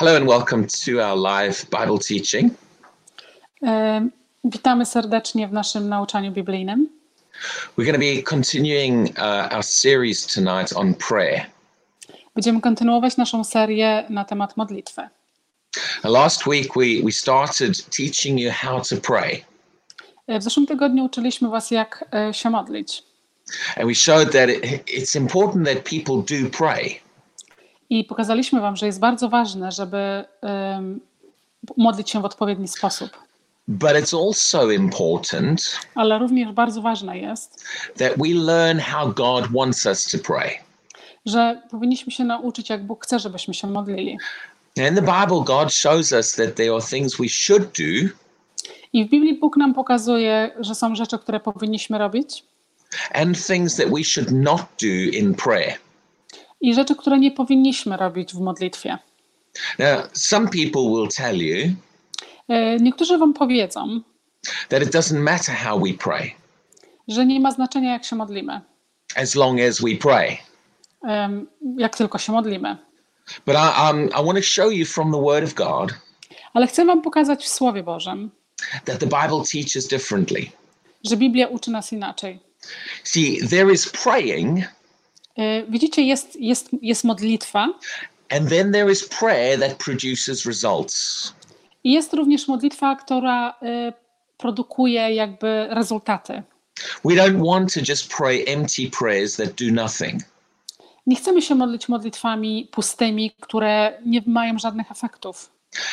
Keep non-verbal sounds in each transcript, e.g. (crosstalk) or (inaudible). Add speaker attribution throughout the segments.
Speaker 1: Hello and welcome to our live Bible teaching.
Speaker 2: Witamy serdecznie w naszym nauczaniu biblijnym.
Speaker 1: We're going to be continuing uh, our series tonight on prayer.
Speaker 2: Będziemy kontynuować naszą serię na temat modlitwy.
Speaker 1: Last week we, we started teaching you how to pray,
Speaker 2: E, W zeszłym tygodniu uczyliśmy Was, jak e, się modlić.
Speaker 1: and we showed that it, it's important that people do pray.
Speaker 2: I pokazaliśmy Wam, że jest bardzo ważne, żeby em, modlić się w odpowiedni sposób.
Speaker 1: But it's also important
Speaker 2: Ale również bardzo ważne jest,
Speaker 1: that we learn how God wants us to pray.
Speaker 2: że powinniśmy się nauczyć, jak Bóg chce, żebyśmy się modlili.
Speaker 1: In the Bible, God shows us that there are things we should do
Speaker 2: I w Biblii Bóg nam pokazuje, że są rzeczy, które powinniśmy robić
Speaker 1: and things that we should not do in prayer.
Speaker 2: I rzeczy, które nie powinniśmy robić w modlitwie.
Speaker 1: Now, some people will tell you
Speaker 2: E, Niektórzy Wam powiedzą,
Speaker 1: that it doesn't matter how we pray
Speaker 2: że nie ma znaczenia, jak się modlimy,
Speaker 1: as long as we pray.
Speaker 2: em, jak tylko się modlimy.
Speaker 1: But I, um, I want to show you from the Word of God
Speaker 2: Ale chcę Wam pokazać w Słowie Bożym,
Speaker 1: that the Bible teaches differently.
Speaker 2: że Biblia uczy nas inaczej.
Speaker 1: See, there is praying,
Speaker 2: Widzicie, jest, jest, jest modlitwa
Speaker 1: and then there is prayer that produces results.
Speaker 2: i jest również modlitwa, która e, produkuje jakby rezultaty.
Speaker 1: We don't want to just pray empty prayers that do nothing.
Speaker 2: Nie chcemy się modlić modlitwami pustymi, które nie mają żadnych efektów.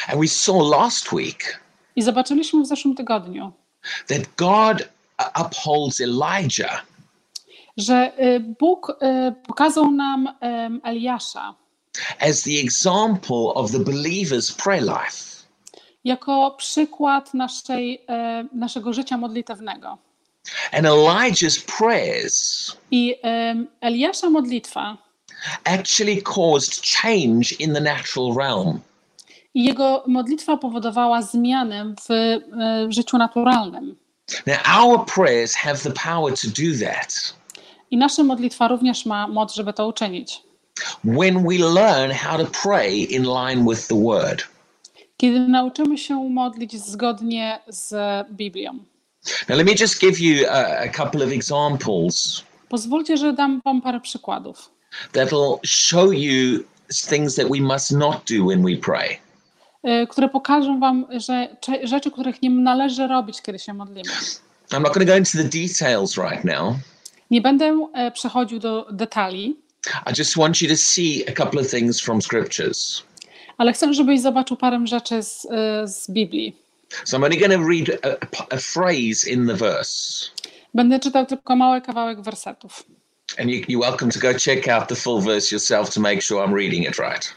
Speaker 1: And we saw last week
Speaker 2: I zobaczyliśmy w zeszłym tygodniu,
Speaker 1: that God uh, upholds Elijah
Speaker 2: że e, Bóg e, pokazał nam Eliasza
Speaker 1: as the example of the believer's prayer life.
Speaker 2: jako przykład naszej, e, naszego życia modlitewnego.
Speaker 1: And Elijah's prayers
Speaker 2: I em, Eliasza modlitwa
Speaker 1: actually caused change in the natural realm.
Speaker 2: i jego modlitwa powodowała zmianę w e, życiu naturalnym.
Speaker 1: Now, our prayers have the power to do that
Speaker 2: I nasza modlitwa również ma moc, żeby to uczynić.
Speaker 1: when we learn how to pray in line with the Word.
Speaker 2: Kiedy nauczymy się modlić zgodnie z Biblią.
Speaker 1: Now, let me just give you a, a couple of examples
Speaker 2: Pozwólcie, że dam Wam parę przykładów,
Speaker 1: that'll show you things that we must not do when we pray.
Speaker 2: e, które pokażą Wam, że rzeczy, których nie należy robić, kiedy się modlimy.
Speaker 1: I'm not going to go into the details right now.
Speaker 2: Nie będę e, przechodził do detali,
Speaker 1: I just want you to see a couple of things from scriptures.
Speaker 2: ale chcę, żebyś zobaczył parę rzeczy z, e, z Biblii.
Speaker 1: So I'm only going to read a, a- phrase in the verse.
Speaker 2: Będę czytał tylko mały kawałek wersetów.
Speaker 1: And you, you're welcome to go check out the full verse yourself to make sure I'm reading it right.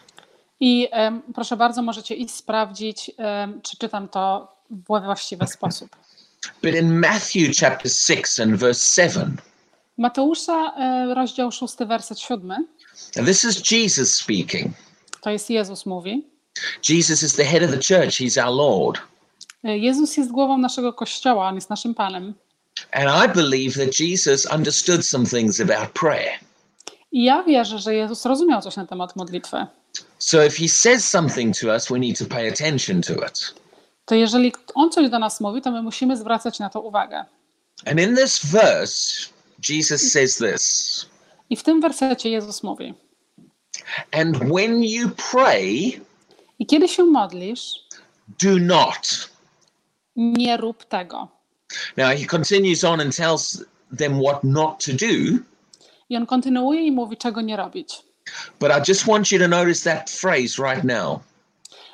Speaker 2: I em, proszę bardzo, możecie iść sprawdzić, em, czy czytam to w właściwy sposób.
Speaker 1: But in Matthew chapter 6 and verse 7,
Speaker 2: Mateusza, e, rozdział 6, werset 7,
Speaker 1: and this is Jesus speaking.
Speaker 2: to jest Jezus mówi.
Speaker 1: Jesus is the head of the church, he's our Lord.
Speaker 2: E, Jezus jest głową naszego kościoła, on jest naszym Panem.
Speaker 1: And I believe that Jesus understood some things about prayer.
Speaker 2: I ja wierzę, że Jezus rozumiał coś na temat modlitwy.
Speaker 1: So if he says something to us, we need to pay attention to it.
Speaker 2: To jeżeli on coś do nas mówi, to my musimy zwracać na to uwagę.
Speaker 1: And in this verse, Jesus says this
Speaker 2: I w tym wersecie Jezus mówi:
Speaker 1: And when you pray,
Speaker 2: I kiedy się modlisz,
Speaker 1: do not.
Speaker 2: nie rób tego.
Speaker 1: Now he continues on and tells them what not to do.
Speaker 2: I on kontynuuje i mówi, czego nie robić.
Speaker 1: But I just want you to notice that phrase right now.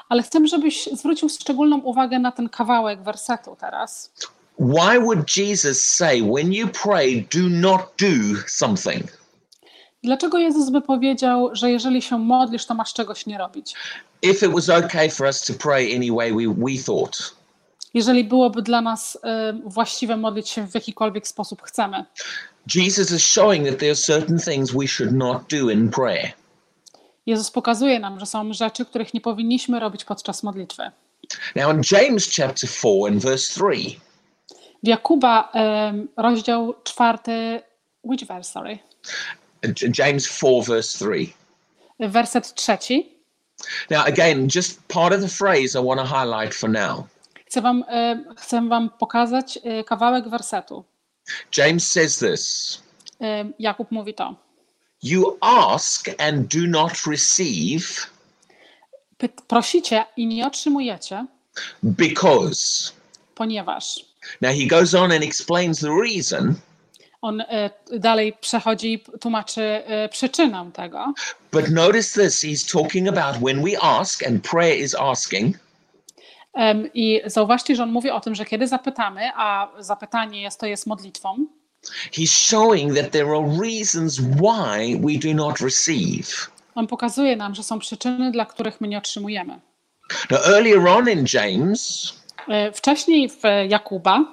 Speaker 2: Ale chcę, żebyś zwrócił szczególną uwagę na ten kawałek wersetu teraz.
Speaker 1: Why would Jesus say, when you pray, do not do something?
Speaker 2: Dlaczego Jezus by powiedział, że jeżeli się modlisz, to masz czegoś nie robić?
Speaker 1: If it was okay for us to pray any way we, we thought.
Speaker 2: Jeżeli byłoby dla nas e, właściwe modlić się w jakikolwiek sposób chcemy.
Speaker 1: Jesus is showing that there are certain things we should not do in prayer.
Speaker 2: Jezus pokazuje nam, że są rzeczy, których nie powinniśmy robić podczas modlitwy.
Speaker 1: Now, in James chapter 4 and verse 3,
Speaker 2: W Jakuba, rozdział czwarty, which verse, sorry?
Speaker 1: James 4, verse 3,
Speaker 2: Werset trzeci.
Speaker 1: Now, again, just part of the phrase I want to highlight for now.
Speaker 2: Chcę wam, chcę wam pokazać e, kawałek wersetu.
Speaker 1: James says this
Speaker 2: Jakub mówi to.
Speaker 1: You ask and do not receive
Speaker 2: Prosicie i nie otrzymujecie,
Speaker 1: because.
Speaker 2: ponieważ
Speaker 1: Now, he goes on and explains the reason,
Speaker 2: on e, dalej przechodzi i tłumaczy e, przyczynę tego.
Speaker 1: but notice this he's talking about when we ask, and prayer is asking.
Speaker 2: Em, I zauważcie, że on mówi o tym, że kiedy zapytamy, a zapytanie jest to jest modlitwą,
Speaker 1: He's showing that there are reasons why we do not receive.
Speaker 2: on pokazuje nam, że są przyczyny, dla których my nie otrzymujemy.
Speaker 1: Now, earlier on in James,
Speaker 2: Wcześniej w Jakuba,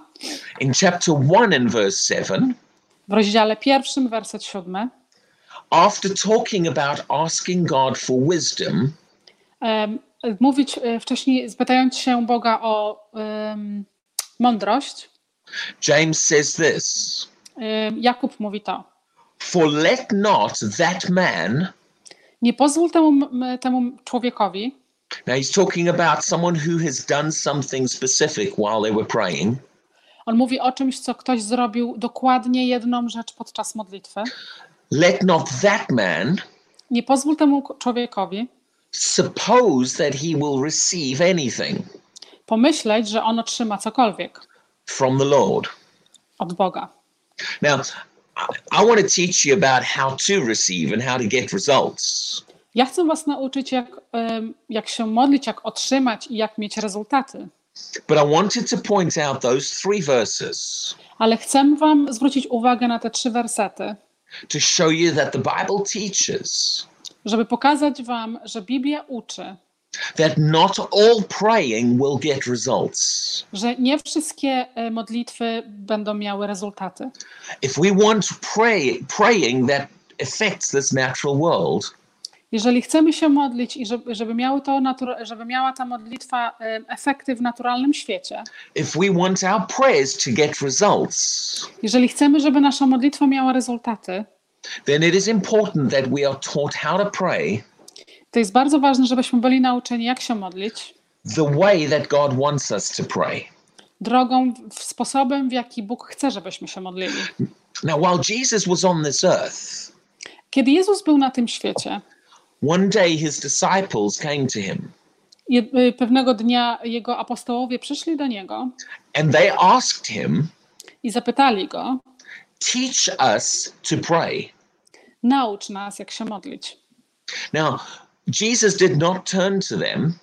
Speaker 1: in chapter 1 and verse 7,
Speaker 2: w rozdziale pierwszym, werset siódmy,
Speaker 1: after talking about asking God for wisdom,
Speaker 2: em, mówić e, wcześniej, pytając się Boga o em, mądrość,
Speaker 1: James says this
Speaker 2: em, Jakub mówi to.
Speaker 1: For let not that man,
Speaker 2: Nie pozwól temu, temu człowiekowi,
Speaker 1: now he's talking about someone who has done something specific while they were praying,
Speaker 2: on mówi o czymś, co ktoś zrobił dokładnie jedną rzecz podczas modlitwy.
Speaker 1: let not that man
Speaker 2: Nie pozwól temu człowiekowi
Speaker 1: suppose that he will receive anything
Speaker 2: pomyśleć, że on otrzyma cokolwiek
Speaker 1: from the Lord.
Speaker 2: od Boga.
Speaker 1: Now, I, I want to teach you about how to receive and how to get results.
Speaker 2: Ja chcę Was nauczyć, jak, jak się modlić, jak otrzymać i jak mieć rezultaty.
Speaker 1: But I wanted to point out those three verses
Speaker 2: Ale chcę Wam zwrócić uwagę na te trzy wersety,
Speaker 1: to show you that the Bible teaches
Speaker 2: żeby pokazać Wam, że Biblia uczy,
Speaker 1: that not all praying will get results.
Speaker 2: że nie wszystkie e, modlitwy będą miały rezultaty.
Speaker 1: If we want pray, praying that affects this natural world,
Speaker 2: Jeżeli chcemy się modlić i żeby, żeby, miały to żeby miała ta modlitwa efekty w naturalnym świecie,
Speaker 1: if we want our prayers to get results,
Speaker 2: jeżeli chcemy, żeby nasza modlitwa miała rezultaty,
Speaker 1: then it is important that we are taught how to pray
Speaker 2: to jest bardzo ważne, żebyśmy byli nauczeni, jak się modlić,
Speaker 1: the way that God wants us to pray.
Speaker 2: drogą, sposobem, w jaki Bóg chce, żebyśmy się modlili.
Speaker 1: Now, while Jesus was on this earth,
Speaker 2: Kiedy Jezus był na tym świecie,
Speaker 1: one day his disciples came to him
Speaker 2: y, pewnego dnia jego apostołowie przyszli do niego
Speaker 1: and they asked him,
Speaker 2: i zapytali go:
Speaker 1: Teach us to pray.
Speaker 2: Naucz nas, jak się modlić.
Speaker 1: Now, Jesus did not turn to them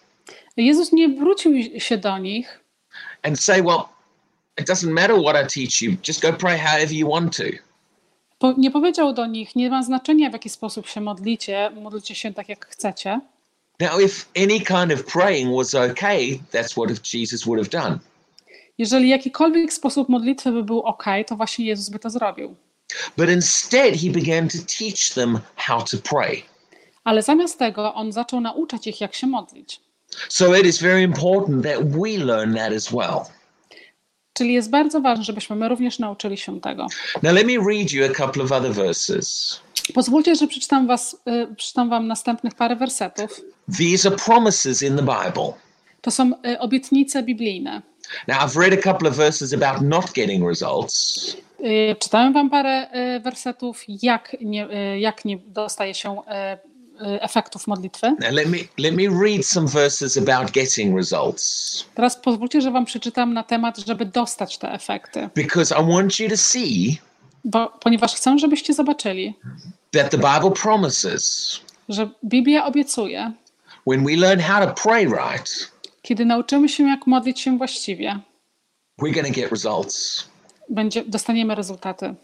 Speaker 2: Jezus nie wrócił się do nich
Speaker 1: and say, Well, it doesn't matter what I teach you, just go pray however you want to.
Speaker 2: Nie powiedział do nich, nie ma znaczenia w jaki sposób się modlicie, modlicie się tak jak chcecie.
Speaker 1: Now, if any kind of praying was okay, that's what Jesus would have done.
Speaker 2: Jeżeli jakikolwiek sposób modlitwy by był ok, to właśnie Jezus by to zrobił.
Speaker 1: But instead, he began to teach them how to pray.
Speaker 2: Ale zamiast tego on zaczął nauczać ich, jak się modlić.
Speaker 1: So it is very important that we learn that as well.
Speaker 2: Czyli jest bardzo ważne, żebyśmy my również nauczyli się tego.
Speaker 1: Now, let me read you a couple of other verses.
Speaker 2: Pozwólcie, że przeczytam, was, y, przeczytam wam następnych parę wersetów.
Speaker 1: These are promises in the Bible.
Speaker 2: To są y, obietnice biblijne.
Speaker 1: Now, I've read a couple of verses about not getting results,
Speaker 2: Y, Czytałem wam parę wersetów, jak nie, jak nie dostaje się efektów modlitwy.
Speaker 1: Let me let me read some verses about getting results
Speaker 2: Teraz pozwólcie, że wam przeczytam na temat, żeby dostać te efekty.
Speaker 1: because I want you to see
Speaker 2: Bo, ponieważ chcę, żebyście zobaczyli,
Speaker 1: that the Bible promises
Speaker 2: że Biblia obiecuje,
Speaker 1: when we learn how to pray right,
Speaker 2: kiedy nauczymy się, jak modlić się właściwie,
Speaker 1: we're going to get results.
Speaker 2: będzie, dostaniemy rezultaty.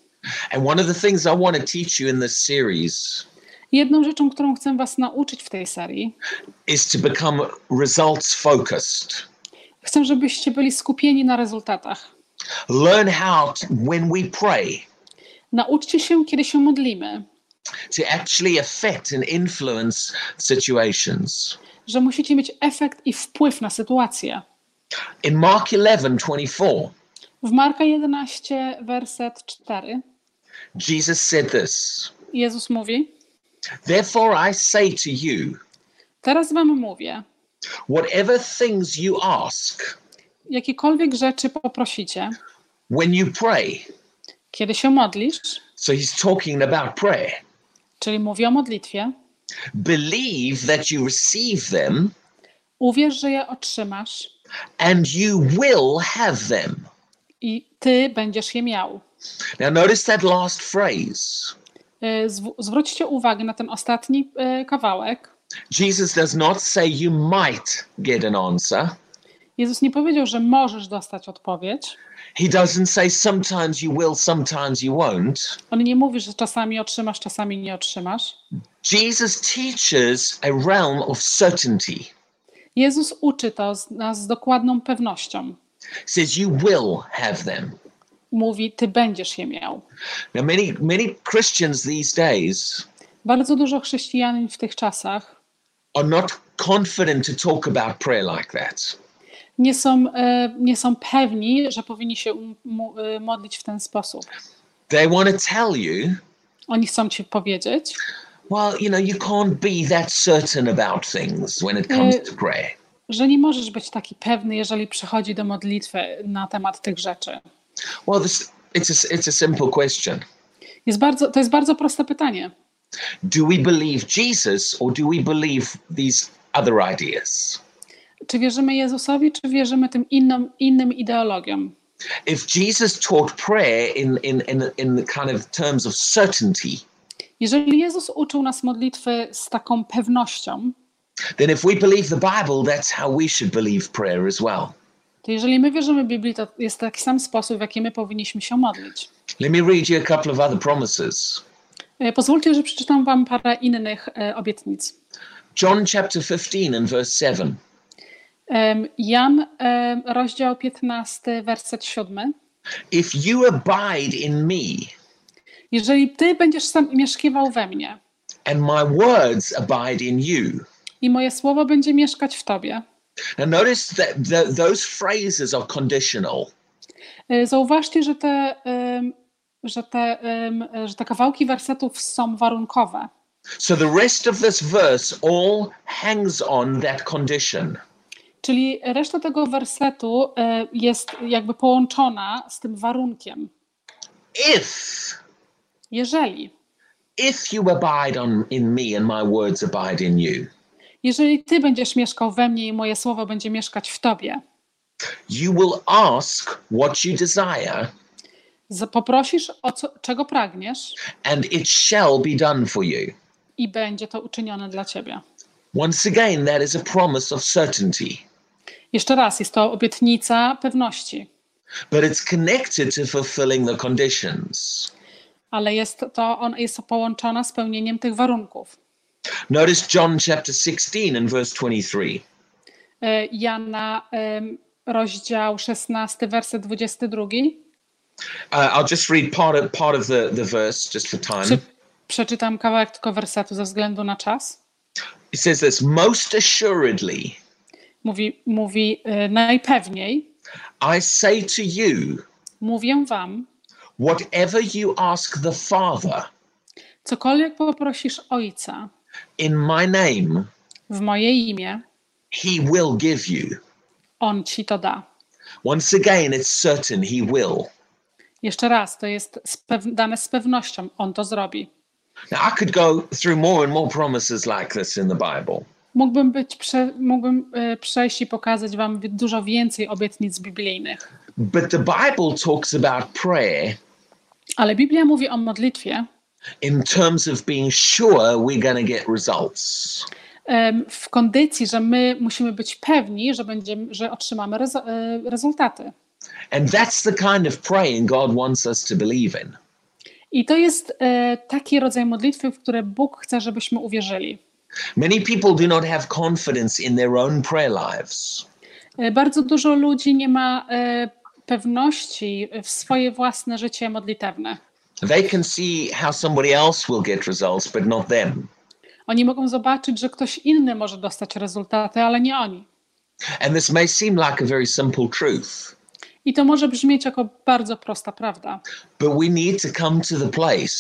Speaker 1: And one of the things I want to teach you in this series
Speaker 2: Jedną rzeczą, którą chcę Was nauczyć w tej serii,
Speaker 1: is to become results focused.
Speaker 2: chcę, żebyście byli skupieni na rezultatach.
Speaker 1: Learn how to, when we pray
Speaker 2: Nauczcie się, kiedy się modlimy,
Speaker 1: to actually affect and influence situations.
Speaker 2: że musicie mieć efekt i wpływ na sytuację.
Speaker 1: In Mark 11:24,
Speaker 2: W Marka 11, werset 4,
Speaker 1: Jesus said this.
Speaker 2: Jezus mówi:
Speaker 1: Therefore I say to you,
Speaker 2: Teraz wam mówię,
Speaker 1: whatever things you ask
Speaker 2: jakiekolwiek rzeczy poprosicie,
Speaker 1: when you pray.
Speaker 2: kiedy się modlisz,
Speaker 1: So he's talking about prayer.
Speaker 2: czyli mówi o modlitwie,
Speaker 1: Believe that you receive them
Speaker 2: uwierz, że je otrzymasz
Speaker 1: and you will have them.
Speaker 2: i ty będziesz je miał.
Speaker 1: Now, notice that last phrase.
Speaker 2: Zw- Zwróćcie uwagę na ten ostatni y, kawałek.
Speaker 1: Jesus does not say you might get an answer.
Speaker 2: Jezus nie powiedział, że możesz dostać odpowiedź.
Speaker 1: He doesn't say sometimes you will, sometimes you won't.
Speaker 2: On nie mówi, że czasami otrzymasz, czasami nie otrzymasz.
Speaker 1: Jesus teaches a realm of certainty.
Speaker 2: Jezus uczy to nas z dokładną pewnością.
Speaker 1: He says you will have them.
Speaker 2: Mówi, ty będziesz je miał.
Speaker 1: Now, many many Christians these days
Speaker 2: Bardzo dużo chrześcijan w tych czasach
Speaker 1: are not confident to talk about prayer like that.
Speaker 2: nie są, e, nie są pewni, że powinni się um- e, modlić w ten sposób.
Speaker 1: They want to tell you,
Speaker 2: Oni chcą ci powiedzieć,
Speaker 1: well, you know, you can't be that certain about things when it comes to prayer.
Speaker 2: że nie możesz być taki pewny, jeżeli przychodzi do modlitwy na temat tych rzeczy.
Speaker 1: Well, this, it's a, it's a simple question.
Speaker 2: Jest bardzo, to jest bardzo proste pytanie.
Speaker 1: Do we believe Jesus or do we believe these other ideas?
Speaker 2: Czy wierzymy Jezusowi, czy wierzymy tym innym, innym ideologiom?
Speaker 1: If Jesus taught prayer in, in, in, in the kind of terms of certainty,
Speaker 2: Jeżeli Jezus uczył nas modlitwy z taką pewnością,
Speaker 1: then if we believe the Bible, that's how we should believe prayer as well.
Speaker 2: To jeżeli my wierzymy Biblii, to jest taki sam sposób, w jaki my powinniśmy się modlić.
Speaker 1: Let me read you a couple of other promises.
Speaker 2: E, Pozwólcie, że przeczytam wam parę innych e, obietnic.
Speaker 1: John chapter 15 and verse 7.
Speaker 2: Em, Jan, rozdział 15, werset 7.
Speaker 1: If you abide in me
Speaker 2: Jeżeli ty będziesz sam mieszkiwał we mnie
Speaker 1: and my words abide in you.
Speaker 2: i moje słowo będzie mieszkać w tobie,
Speaker 1: Now notice that the, those phrases are conditional.
Speaker 2: e, zauważcie, że te, że te, że te kawałki wersetów są warunkowe.
Speaker 1: So the rest of this verse all hangs on that condition.
Speaker 2: Czyli reszta tego wersetu e, jest jakby połączona z tym warunkiem.
Speaker 1: If
Speaker 2: Jeżeli,
Speaker 1: if you abide on in me and my words abide in you,
Speaker 2: jeżeli ty będziesz mieszkał we mnie i moje słowo będzie mieszkać w tobie,
Speaker 1: you will ask what you desire,
Speaker 2: poprosisz o co, czego pragniesz
Speaker 1: and it shall be done for you.
Speaker 2: i będzie to uczynione dla ciebie.
Speaker 1: Once again, that is a promise of certainty,
Speaker 2: Jeszcze raz, jest to obietnica pewności,
Speaker 1: but it's connected to fulfilling the conditions.
Speaker 2: ale jest to, on, jest połączona z pełnieniem tych warunków.
Speaker 1: Notice John chapter 16 and verse 23.
Speaker 2: E, Jana, rozdział 16, werset 22.
Speaker 1: Uh, I'll just read part of, part of the, the verse just for time.
Speaker 2: Prze- przeczytam kawałek tylko wersetu ze względu na czas.
Speaker 1: It says this Most assuredly,
Speaker 2: Mówi, mówi e, najpewniej,
Speaker 1: I say to you,
Speaker 2: mówię wam,
Speaker 1: whatever you ask the Father
Speaker 2: cokolwiek poprosisz Ojca
Speaker 1: in my name,
Speaker 2: w moje imię,
Speaker 1: he will give you.
Speaker 2: On ci to da.
Speaker 1: Once again, it's certain he will.
Speaker 2: Jeszcze raz, to jest dane z pewnością, On to zrobi.
Speaker 1: Now, I could go through more and more promises like this in the Bible,
Speaker 2: Mógłbym, być prze, mógłbym e, przejść i pokazać wam dużo więcej obietnic biblijnych,
Speaker 1: but the Bible talks about prayer
Speaker 2: ale Biblia mówi o modlitwie
Speaker 1: in terms of being sure we're going to get results.
Speaker 2: w kondycji, że my musimy być pewni, że, będziemy, że otrzymamy rezo- e, rezultaty.
Speaker 1: And that's the kind of praying God wants us to believe in.
Speaker 2: I to jest e, taki rodzaj modlitwy, w które Bóg chce, żebyśmy uwierzyli.
Speaker 1: Many people do not have confidence in their own prayer lives.
Speaker 2: E, Bardzo dużo ludzi nie ma e, pewności w swoje własne życie modlitewne.
Speaker 1: They can see how somebody else will get results, but not them.
Speaker 2: Oni mogą zobaczyć, że ktoś inny może dostać rezultaty, ale nie oni.
Speaker 1: And this may seem like a very simple truth,
Speaker 2: I to może brzmieć jako bardzo prosta prawda,
Speaker 1: but we need to come to the place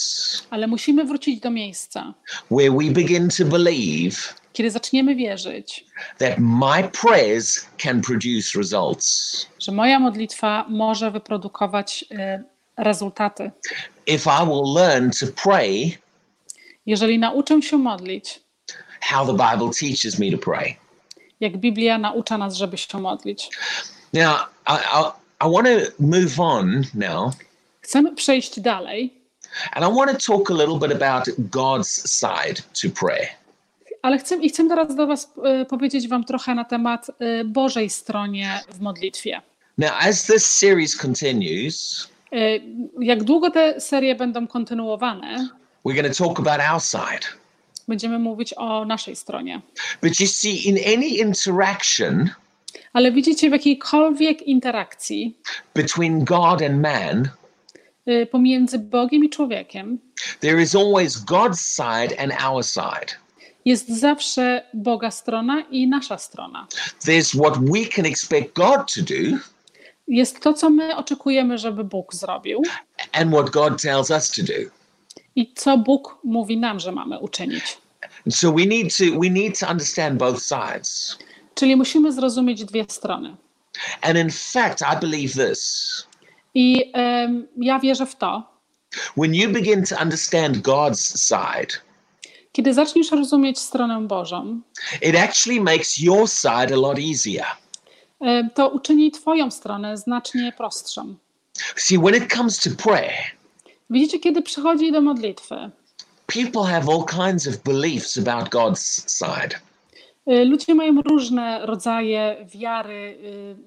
Speaker 2: ale musimy wrócić do miejsca,
Speaker 1: where we begin to believe
Speaker 2: kiedy zaczniemy wierzyć,
Speaker 1: that my prayers can produce results,
Speaker 2: że moja modlitwa może wyprodukować e, rezultaty.
Speaker 1: if I will learn to pray
Speaker 2: Jeżeli nauczę się modlić,
Speaker 1: how the Bible teaches me to pray.
Speaker 2: jak Biblia naucza nas, żeby się modlić.
Speaker 1: Now, I, I, I want to move on now,
Speaker 2: Chcemy przejść dalej,
Speaker 1: and I want to talk a little bit about God's side to prayer.
Speaker 2: ale chcę, i chcę teraz do Was e, powiedzieć Wam trochę na temat e, Bożej stronie w modlitwie.
Speaker 1: Now, as this series continues,
Speaker 2: Jak długo te serie będą kontynuowane,
Speaker 1: we're going to talk about our side.
Speaker 2: będziemy mówić o naszej stronie.
Speaker 1: But you see, in any interaction
Speaker 2: Ale widzicie, w jakiejkolwiek interakcji
Speaker 1: between God and man,
Speaker 2: y, pomiędzy Bogiem i człowiekiem
Speaker 1: there is always God's side and our side.
Speaker 2: jest zawsze Boga strona i nasza strona.
Speaker 1: There's what we can expect God to do
Speaker 2: Jest to, co my oczekujemy, żeby Bóg zrobił
Speaker 1: and what God tells us to do.
Speaker 2: i co Bóg mówi nam, że mamy uczynić.
Speaker 1: So we need to we need to understand both sides.
Speaker 2: Czyli musimy zrozumieć dwie strony.
Speaker 1: And in fact, I believe this.
Speaker 2: I em, ja wierzę w to,
Speaker 1: When you begin to understand God's side,
Speaker 2: kiedy zaczniesz rozumieć stronę Bożą,
Speaker 1: it actually makes your side a lot easier.
Speaker 2: Em, to uczyni Twoją stronę znacznie prostszą.
Speaker 1: See, when it comes to prayer,
Speaker 2: Widzicie, kiedy przychodzi do modlitwy,
Speaker 1: people have all kinds of beliefs about God's side.
Speaker 2: y, ludzie mają różne rodzaje wiary,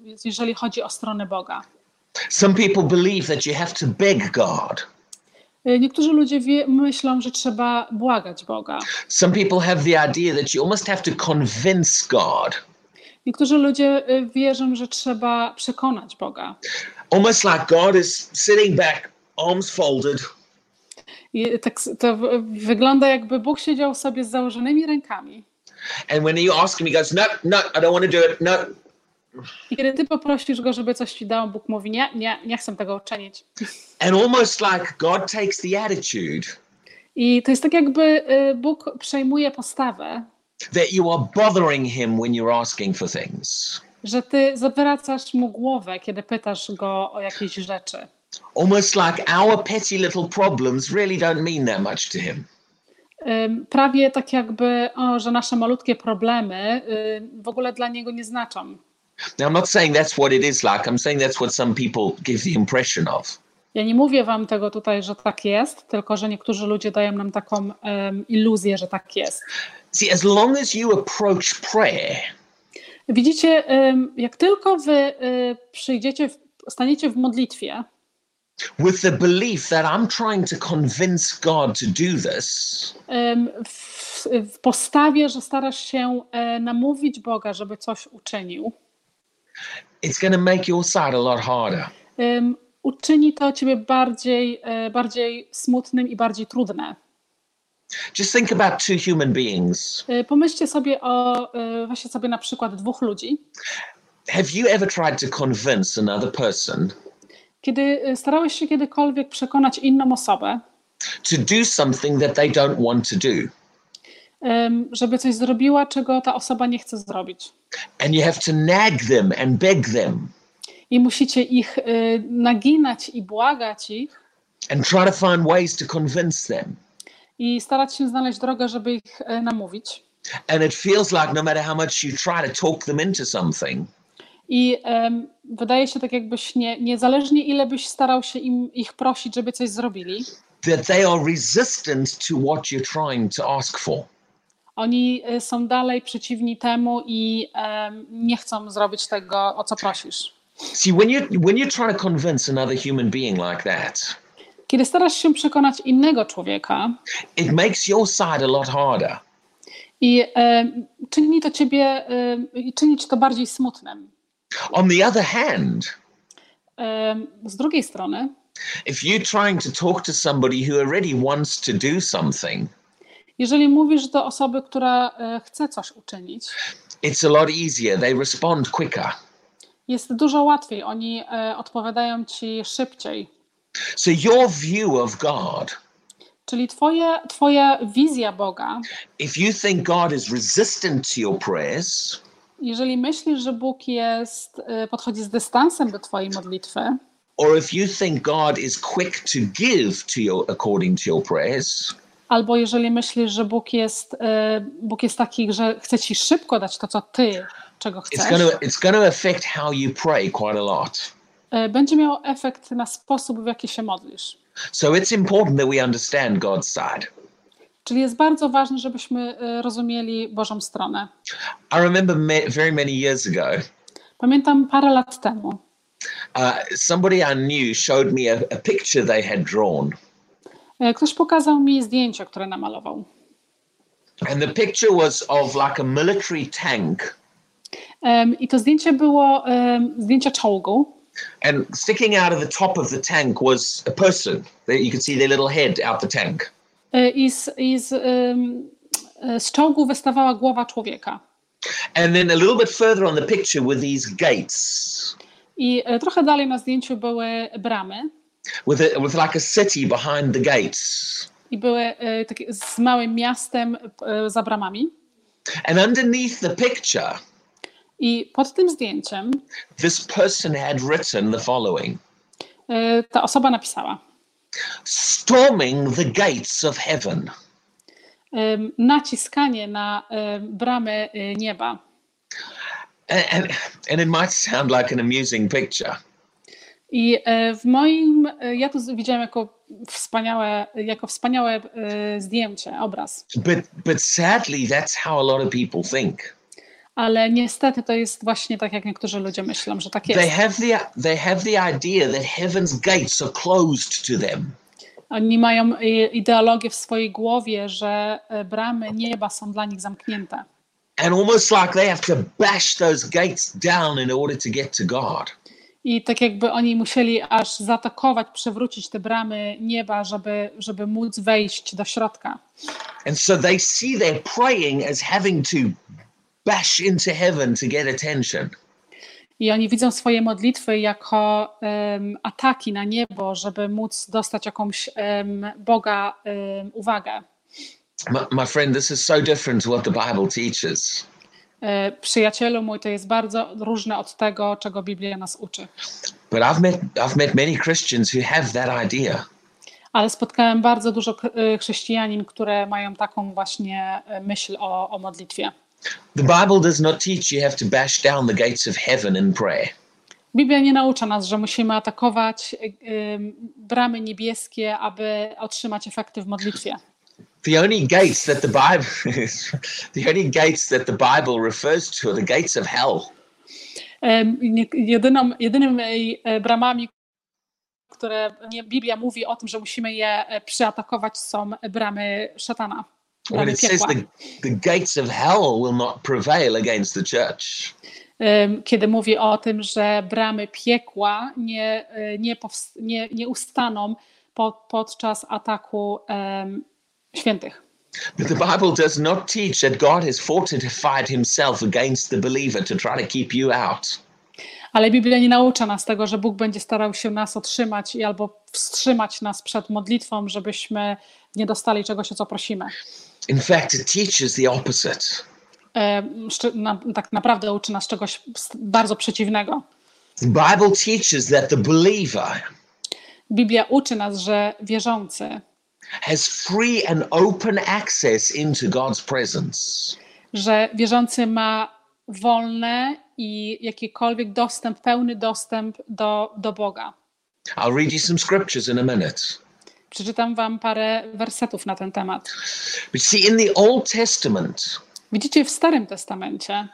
Speaker 2: y, jeżeli chodzi o stronę Boga.
Speaker 1: Some people believe that you have to beg God.
Speaker 2: Niektórzy ludzie wie, myślą, że trzeba błagać Boga.
Speaker 1: Some people have the idea that you almost have to convince God,
Speaker 2: Niektórzy ludzie y, wierzą, że trzeba przekonać Boga.
Speaker 1: almost like God is sitting back, arms folded,
Speaker 2: I tak to wygląda, jakby Bóg siedział sobie z założonymi rękami.
Speaker 1: and when you ask him, he goes, "No, no, I don't want to do it. No."
Speaker 2: I kiedy ty poprosisz go, żeby coś ci dał, Bóg mówi: Nie, nie, nie chcę tego uczynić.
Speaker 1: And almost like God takes the attitude
Speaker 2: I to jest tak, jakby y, Bóg przejmuje postawę,
Speaker 1: that you are bothering him when you're asking for things.
Speaker 2: że ty zawracasz mu głowę, kiedy pytasz go o jakieś rzeczy.
Speaker 1: Almost like our petty little problems really don't mean that much to him.
Speaker 2: Prawie tak jakby, o, że nasze malutkie problemy y, w ogóle dla niego nie znaczą.
Speaker 1: Now, I'm not saying that's what it is like. I'm saying that's what some people give the impression of.
Speaker 2: Ja nie mówię wam tego tutaj, że tak jest, tylko że niektórzy ludzie dają nam taką em, iluzję, że tak jest.
Speaker 1: See, as long as you approach prayer
Speaker 2: Widzicie, jak tylko wy y, przyjdziecie, staniecie w modlitwie
Speaker 1: with the belief that I'm trying to convince God to do this,
Speaker 2: w, w postawie, że starasz się e, namówić Boga, żeby coś uczynił,
Speaker 1: it's going to make your side a lot harder.
Speaker 2: uczyni to ciebie bardziej, e, bardziej smutnym i bardziej trudne.
Speaker 1: Just think about two human beings.
Speaker 2: E, Pomyślcie sobie o, e, weźcie sobie na przykład dwóch ludzi.
Speaker 1: Have you ever tried to convince another person
Speaker 2: Kiedy e, starałeś się kiedykolwiek przekonać inną osobę,
Speaker 1: to do something that they don't want to do?
Speaker 2: żeby coś zrobiła, czego ta osoba nie chce zrobić.
Speaker 1: And you have to nag them and beg them
Speaker 2: I musicie ich naginać i błagać ich
Speaker 1: and try to find ways to convince them.
Speaker 2: I starać się znaleźć drogę, żeby ich y, namówić.
Speaker 1: And it feels like no matter how much you try to talk them into something,
Speaker 2: I em, wydaje się tak, jakbyś nie, niezależnie ile byś starał się im, ich prosić, żeby coś zrobili,
Speaker 1: that they are resistant to what you're trying to ask for.
Speaker 2: oni y, są dalej przeciwni temu i em, nie chcą zrobić tego, o co prosisz.
Speaker 1: See, when you when you're trying to convince another human being like that,
Speaker 2: Kiedy starasz się przekonać innego człowieka
Speaker 1: it makes your side a lot harder.
Speaker 2: i em, czyni to ciebie, i czyni ci to bardziej smutnym.
Speaker 1: On the other hand,
Speaker 2: Em, Z drugiej strony,
Speaker 1: if you're trying to talk to somebody who already wants to do something,
Speaker 2: Jeżeli mówisz do osoby, która e, chce coś uczynić,
Speaker 1: it's a lot easier. They respond quicker.
Speaker 2: jest dużo łatwiej. Oni e, odpowiadają ci szybciej.
Speaker 1: So your view of God
Speaker 2: Czyli twoje, twoja wizja Boga,
Speaker 1: if you think God is resistant to your prayers,
Speaker 2: jeżeli myślisz, że Bóg jest, y, podchodzi z dystansem do twojej modlitwy,
Speaker 1: or if you think God is quick to give to your according to your prayers,
Speaker 2: albo jeżeli myślisz, że Bóg jest, y, Bóg jest taki, że chce ci szybko dać to, co ty, czego chcesz,
Speaker 1: it's going to affect how you pray quite a lot.
Speaker 2: Y, będzie miał efekt na sposób, w jaki się modlisz.
Speaker 1: So it's important that we understand God's side.
Speaker 2: Czyli jest bardzo ważne, żebyśmy y, rozumieli Bożą stronę.
Speaker 1: I remember very many years ago,
Speaker 2: Pamiętam parę lat temu,
Speaker 1: uh, somebody I knew showed me a, a picture they had drawn.
Speaker 2: y, ktoś pokazał mi zdjęcie, które namalował.
Speaker 1: And the picture was of like a military tank,
Speaker 2: I to zdjęcie było zdjęcie czołgu.
Speaker 1: And sticking out of the top of the tank was a person. You could see their little head out the tank.
Speaker 2: y, I z, i z, y, z czołgu wystawała głowa człowieka.
Speaker 1: And then a little bit further on the picture were these gates
Speaker 2: I y, trochę dalej na zdjęciu były bramy.
Speaker 1: with, a, with like a city behind the gates.
Speaker 2: I były takie z małym miastem za bramami.
Speaker 1: And underneath the picture,
Speaker 2: I pod tym zdjęciem
Speaker 1: this person had written the following
Speaker 2: y, ta osoba napisała:
Speaker 1: Storming the gates of heaven.
Speaker 2: em, naciskanie na em, bramy nieba.
Speaker 1: And, and, it might sound like an amusing picture,
Speaker 2: I e, w moim, e, ja to widziałam jako wspaniałe, jako wspaniałe e, zdjęcie, obraz,
Speaker 1: but, but sadly, that's how a lot of people think.
Speaker 2: Ale niestety to jest właśnie tak, jak niektórzy ludzie myślą, że tak
Speaker 1: They
Speaker 2: jest.
Speaker 1: have, the, they have the idea that heaven's gates are closed to them.
Speaker 2: Oni mają e, ideologię w swojej głowie, że e, bramy nieba są dla nich zamknięte.
Speaker 1: And almost like they have to bash those gates down in order to get to God.
Speaker 2: I tak jakby oni musieli aż zaatakować, przewrócić te bramy nieba, żeby, żeby móc wejść do środka.
Speaker 1: And so they see their praying as having to bash into heaven to get attention.
Speaker 2: I oni widzą swoje modlitwy jako em, ataki na niebo, żeby móc dostać jakąś em, Boga em, uwagę.
Speaker 1: My, my friend, this is so different to what the Bible teaches.
Speaker 2: E, przyjacielu mój, to jest bardzo różne od tego, czego Biblia nas uczy.
Speaker 1: But I've met I've met many Christians who have that idea.
Speaker 2: Ale spotkałem bardzo dużo e, chrześcijanin, które mają taką właśnie e, myśl o, o modlitwie.
Speaker 1: The Bible does not teach you have to bash down the gates of heaven in prayer.
Speaker 2: Biblia nie naucza nas, że musimy atakować em, bramy niebieskie, aby otrzymać efekty w modlitwie.
Speaker 1: The only gates that the Bible (laughs) the only gates that the Bible refers to are the gates of hell.
Speaker 2: Jedyną, jedynymi e, bramami, które Biblia mówi o tym, że musimy je e, przeatakować, są bramy szatana,
Speaker 1: When
Speaker 2: bramy
Speaker 1: it says
Speaker 2: piekła.
Speaker 1: the, the gates of hell will not prevail against the church.
Speaker 2: Em, Kiedy mówi o tym, że bramy piekła nie, e, nie, nie, nie ustaną po, podczas ataku em, świętych.
Speaker 1: But the Bible does not teach that God has fortified himself against the believer to try to keep you out.
Speaker 2: Ale Biblia nie naucza nas tego, że Bóg będzie starał się nas otrzymać i albo wstrzymać nas przed modlitwą, żebyśmy nie dostali czegoś, o co prosimy.
Speaker 1: In fact, it teaches the opposite.
Speaker 2: E, tak naprawdę uczy nas czegoś bardzo przeciwnego.
Speaker 1: The Bible teaches that the believer
Speaker 2: Biblia uczy nas, że wierzący,
Speaker 1: has free and open access into God's presence.
Speaker 2: że wierzący ma wolne i jakikolwiek dostęp, pełny dostęp do, do Boga.
Speaker 1: I'll read you some scriptures in a minute.
Speaker 2: Przeczytam wam parę wersetów na ten temat.
Speaker 1: But see, in the Old Testament,
Speaker 2: Widzicie w Starym Testamencie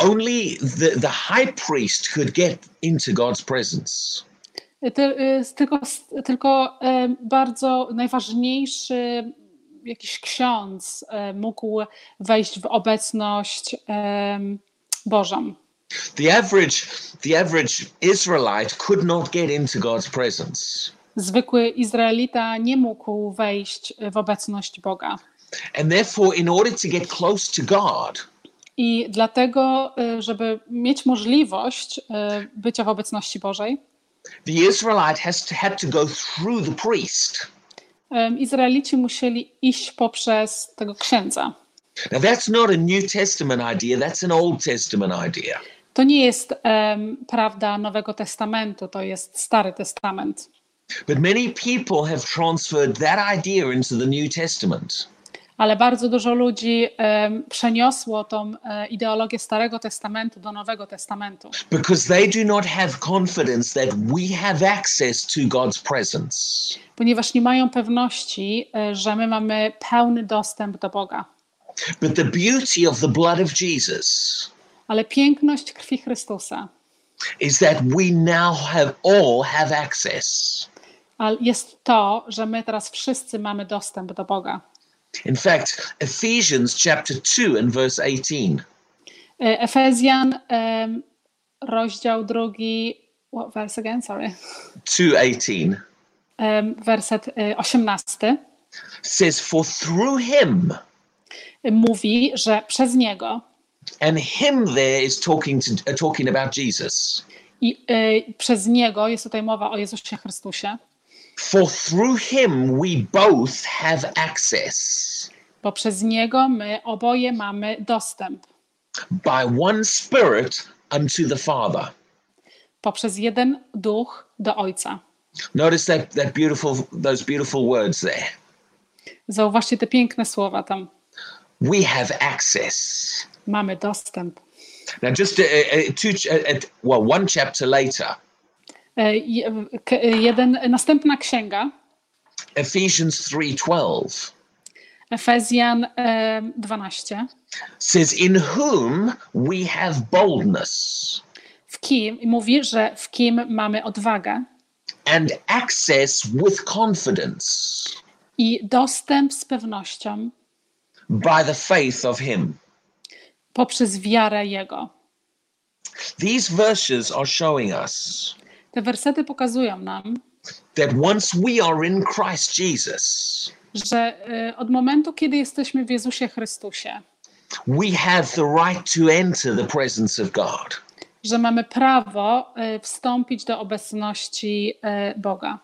Speaker 1: only the, the high priest could get into God's presence.
Speaker 2: Ty, y, tylko, tylko em, bardzo najważniejszy jakiś ksiądz em, mógł wejść w obecność Bożą.
Speaker 1: The average, the average Israelite could not get into God's presence.
Speaker 2: Zwykły Izraelita nie mógł wejść w obecność Boga.
Speaker 1: And therefore, in order to get close to God,
Speaker 2: I dlatego, y, żeby mieć możliwość y, bycia w obecności Bożej,
Speaker 1: the Israelite has to had to go through the priest.
Speaker 2: Izraelici musieli iść poprzez tego księdza.
Speaker 1: Now, that's not a New Testament idea, that's an Old Testament idea.
Speaker 2: To nie jest em, prawda Nowego Testamentu, to jest Stary Testament.
Speaker 1: But many people have transferred that idea into the New Testament.
Speaker 2: Ale bardzo dużo ludzi em, przeniosło tą e, ideologię Starego Testamentu do Nowego Testamentu,
Speaker 1: because they do not have confidence that we have access to God's presence.
Speaker 2: ponieważ nie mają pewności, e, że my mamy pełny dostęp do Boga.
Speaker 1: But the beauty of the blood of Jesus
Speaker 2: Ale piękność krwi Chrystusa
Speaker 1: is that we now have all have access.
Speaker 2: Ale jest to, że my teraz wszyscy mamy dostęp do Boga.
Speaker 1: In fact, Ephesians chapter 2 and verse 18
Speaker 2: E, Efezjan, em, rozdział drugi, what verse again, sorry,
Speaker 1: 2:18
Speaker 2: Em, werset e, 18,
Speaker 1: says for through him
Speaker 2: e, mówi, że przez Niego
Speaker 1: and him there is talking to uh, talking about Jesus.
Speaker 2: i e, przez Niego, jest tutaj mowa o Jezusie Chrystusie,
Speaker 1: For through him we both have access
Speaker 2: bo przez Niego my oboje mamy dostęp
Speaker 1: by one spirit unto the Father.
Speaker 2: poprzez jeden duch do Ojca.
Speaker 1: Notice that that beautiful those beautiful words there.
Speaker 2: Zauważcie te piękne słowa tam.
Speaker 1: We have access.
Speaker 2: Mamy dostęp.
Speaker 1: Now, just uh, uh, two, ch- uh, well, one chapter later,
Speaker 2: Jeden, następna księga,
Speaker 1: Ephesians three twelve
Speaker 2: Efezjan em, 12.
Speaker 1: says, "In whom we have boldness
Speaker 2: W kim, mówi, że w kim mamy odwagę
Speaker 1: and access with confidence
Speaker 2: i dostęp z pewnością
Speaker 1: by the faith of Him."
Speaker 2: poprzez wiarę Jego.
Speaker 1: These verses are showing us
Speaker 2: Te wersety pokazują nam,
Speaker 1: that once we are in Christ Jesus,
Speaker 2: że e, od momentu, kiedy jesteśmy w Jezusie Chrystusie,
Speaker 1: we have the right to enter the presence of God.
Speaker 2: że mamy prawo e, wstąpić do obecności e, Boga.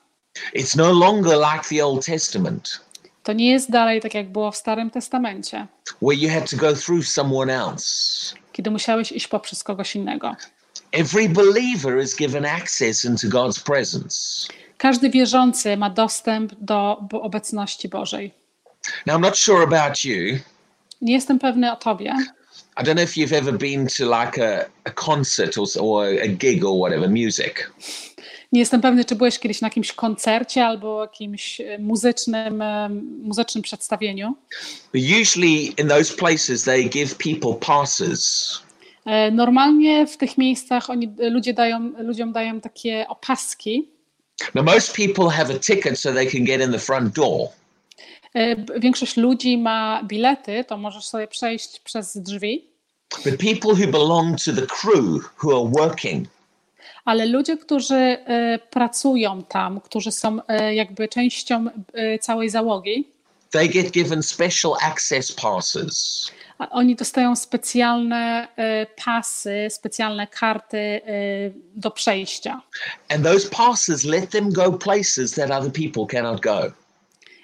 Speaker 1: It's no longer like the Old Testament,
Speaker 2: To nie jest dalej tak, jak było w Starym Testamencie,
Speaker 1: where you had to go through someone else.
Speaker 2: kiedy musiałeś iść poprzez kogoś innego.
Speaker 1: Every believer is given access into God's presence.
Speaker 2: Każdy wierzący ma dostęp do obecności Bożej.
Speaker 1: Now, I'm not sure about you.
Speaker 2: Nie jestem pewny o tobie,
Speaker 1: I don't know if you've ever been to like a, a concert or, or a gig or whatever, music.
Speaker 2: Nie jestem pewny, czy byłeś kiedyś na jakimś koncercie albo jakimś e, muzycznym, e, muzycznym przedstawieniu.
Speaker 1: Usually in those places, they give people passes.
Speaker 2: E, Normalnie w tych miejscach oni, ludzie dają, ludziom dają takie opaski.
Speaker 1: Now, most people have a ticket so they can get in the front door.
Speaker 2: E, Większość ludzi ma bilety, to możesz sobie przejść przez drzwi,
Speaker 1: But people who belong to the crew who are working,
Speaker 2: ale ludzie, którzy e, pracują tam, którzy są jakby częścią całej załogi,
Speaker 1: they get given special access passes.
Speaker 2: Oni dostają specjalne e, pasy, specjalne karty e, do przejścia.
Speaker 1: And those passes let them go places that other people cannot go.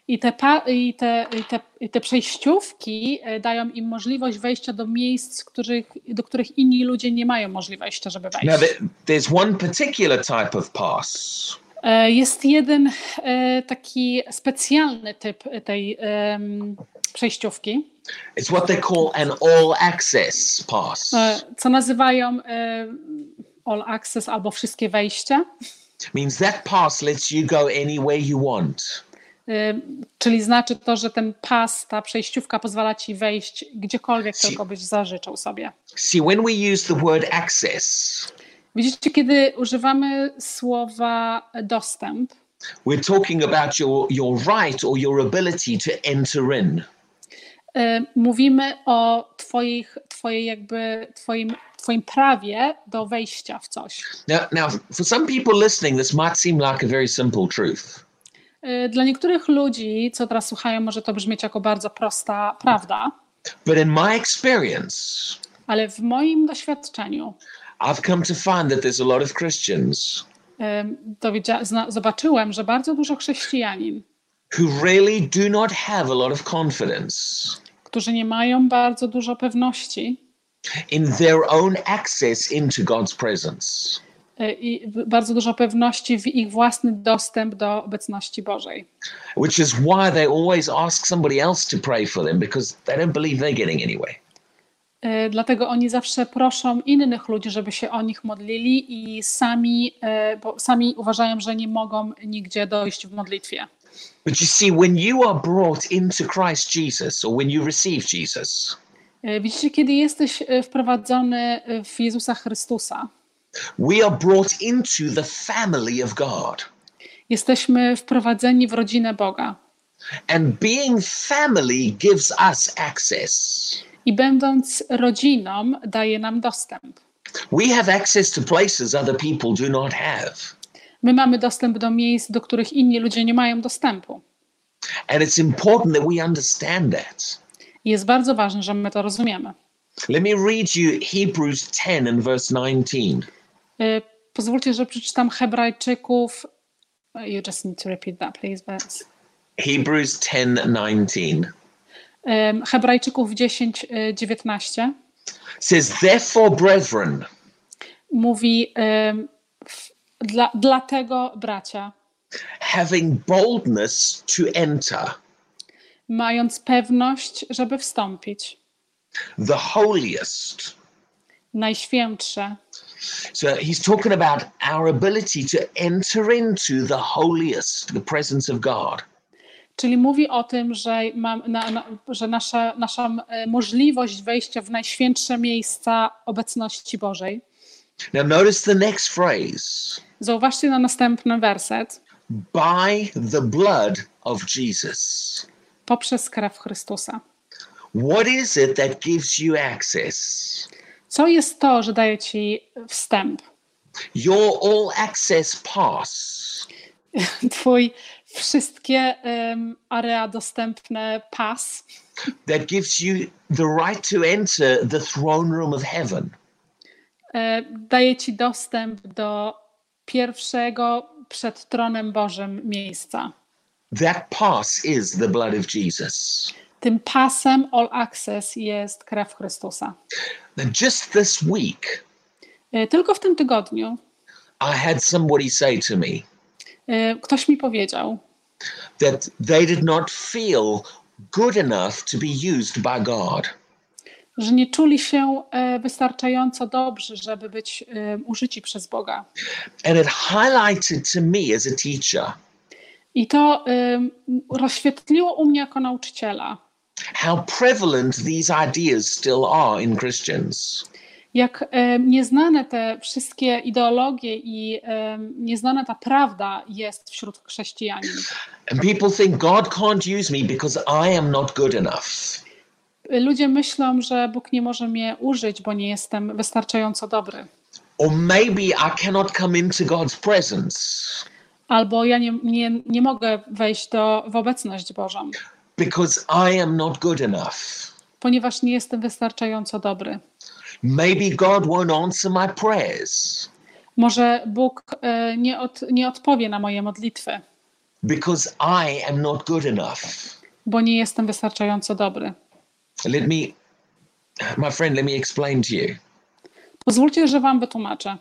Speaker 2: I te, pa, i te, i te, i te przejściówki e, dają im możliwość wejścia do miejsc, których, do których inni ludzie nie mają możliwości, żeby wejść.
Speaker 1: Now, there, there's one particular type of pass,
Speaker 2: Jest jeden e, taki specjalny typ tej przejściówki,
Speaker 1: it's what they call an all access pass.
Speaker 2: e, co nazywają e, All Access albo wszystkie wejścia.
Speaker 1: means that pass lets you go anywhere you want.
Speaker 2: E, Czyli znaczy to, że ten pas, ta przejściówka pozwala ci wejść gdziekolwiek tylko byś zażyczył sobie.
Speaker 1: See, when we use the word access,
Speaker 2: Widzicie, kiedy używamy słowa dostęp,
Speaker 1: we're talking about your, your right or your ability to enter in.
Speaker 2: e, mówimy o twoich, twojej jakby, twoim, twoim prawie do wejścia w coś.
Speaker 1: Now, now, for some people listening, this might seem like a very simple truth.
Speaker 2: E, Dla niektórych ludzi, co teraz słuchają, może to brzmieć jako bardzo prosta prawda,
Speaker 1: But in my experience,
Speaker 2: ale w moim doświadczeniu
Speaker 1: I've come to find that there's a lot of Christians
Speaker 2: zobaczyłem, że bardzo dużo chrześcijanin
Speaker 1: who really do not have a lot of confidence
Speaker 2: którzy nie mają bardzo dużo pewności
Speaker 1: in their own access into God's presence.
Speaker 2: y, i bardzo dużo pewności w ich własny dostęp do obecności Bożej.
Speaker 1: Which is why they always ask somebody else to pray for them because they don't believe they're getting anywhere.
Speaker 2: Y, Dlatego oni zawsze proszą innych ludzi, żeby się o nich modlili i sami, y, bo sami uważają, że nie mogą nigdzie dojść w modlitwie.
Speaker 1: But you see, when you are brought into Christ Jesus or when you receive Jesus,
Speaker 2: Y, Widzicie, kiedy jesteś wprowadzony w Jezusa Chrystusa,
Speaker 1: we are brought into the family of God.
Speaker 2: jesteśmy wprowadzeni w rodzinę Boga.
Speaker 1: And being family gives us access.
Speaker 2: I będąc rodziną, daje nam dostęp.
Speaker 1: We have access to places other people do not have.
Speaker 2: My mamy dostęp do miejsc, do których inni ludzie nie mają dostępu.
Speaker 1: And it's important that we understand that.
Speaker 2: I jest bardzo ważne, że my to rozumiemy.
Speaker 1: Let me read you Hebrews 10 and verse 19.
Speaker 2: Y, Pozwólcie, że przeczytam Hebrajczyków. You just need to repeat that, please. But,
Speaker 1: Hebrews 10:19
Speaker 2: um, Hebrajczyków 10, y, 19
Speaker 1: says, Therefore, brethren,
Speaker 2: mówi um, dla, dlatego bracia,
Speaker 1: having boldness to enter
Speaker 2: mając pewność, żeby wstąpić,
Speaker 1: the holiest.
Speaker 2: najświętsze.
Speaker 1: So he's talking about our ability to enter into the holiest, the presence of God.
Speaker 2: Czyli mówi o tym, że, mam, na, na, że nasza, nasza e, możliwość wejścia w najświętsze miejsca obecności Bożej.
Speaker 1: Now, notice the next phrase
Speaker 2: Zauważcie na następny werset.
Speaker 1: by the blood of Jesus.
Speaker 2: Poprzez krew Chrystusa.
Speaker 1: What is it that gives you access?
Speaker 2: Co jest to, że daje ci wstęp?
Speaker 1: Your all access pass (laughs)
Speaker 2: Twój wszystkie em, area dostępne pas,
Speaker 1: that gives you the right to enter the throne room of heaven.
Speaker 2: e, daje ci dostęp do pierwszego przed tronem Bożym miejsca.
Speaker 1: That pass is the blood of Jesus.
Speaker 2: Tym pasem all access jest krew Chrystusa.
Speaker 1: And just this week,
Speaker 2: E, Tylko w tym tygodniu
Speaker 1: I had somebody say to me
Speaker 2: ktoś mi powiedział,
Speaker 1: that they did not feel good enough to be used by God.
Speaker 2: że nie czuli się e, wystarczająco dobrzy, żeby być e, użyci przez Boga.
Speaker 1: And it highlighted to me as a teacher
Speaker 2: I to rozświetliło u mnie jako nauczyciela,
Speaker 1: how prevalent these ideas still are in Christians.
Speaker 2: Jak em, nieznane te wszystkie ideologie i em, nieznana ta prawda jest wśród chrześcijanin.
Speaker 1: And people think God can't use me because I am not good enough.
Speaker 2: Ludzie myślą, że Bóg nie może mnie użyć, bo nie jestem wystarczająco dobry.
Speaker 1: Or maybe I cannot come into God's presence
Speaker 2: Albo ja nie, nie, nie mogę wejść do, w obecność Bożą,
Speaker 1: because I am not good enough.
Speaker 2: ponieważ nie jestem wystarczająco dobry.
Speaker 1: Maybe God won't answer my prayers
Speaker 2: Może Bóg e, nie, od, nie odpowie na moje modlitwy,
Speaker 1: because I am not good enough.
Speaker 2: bo nie jestem wystarczająco dobry.
Speaker 1: Let me, my friend, let me explain to you.
Speaker 2: Pozwólcie, że Wam wytłumaczę.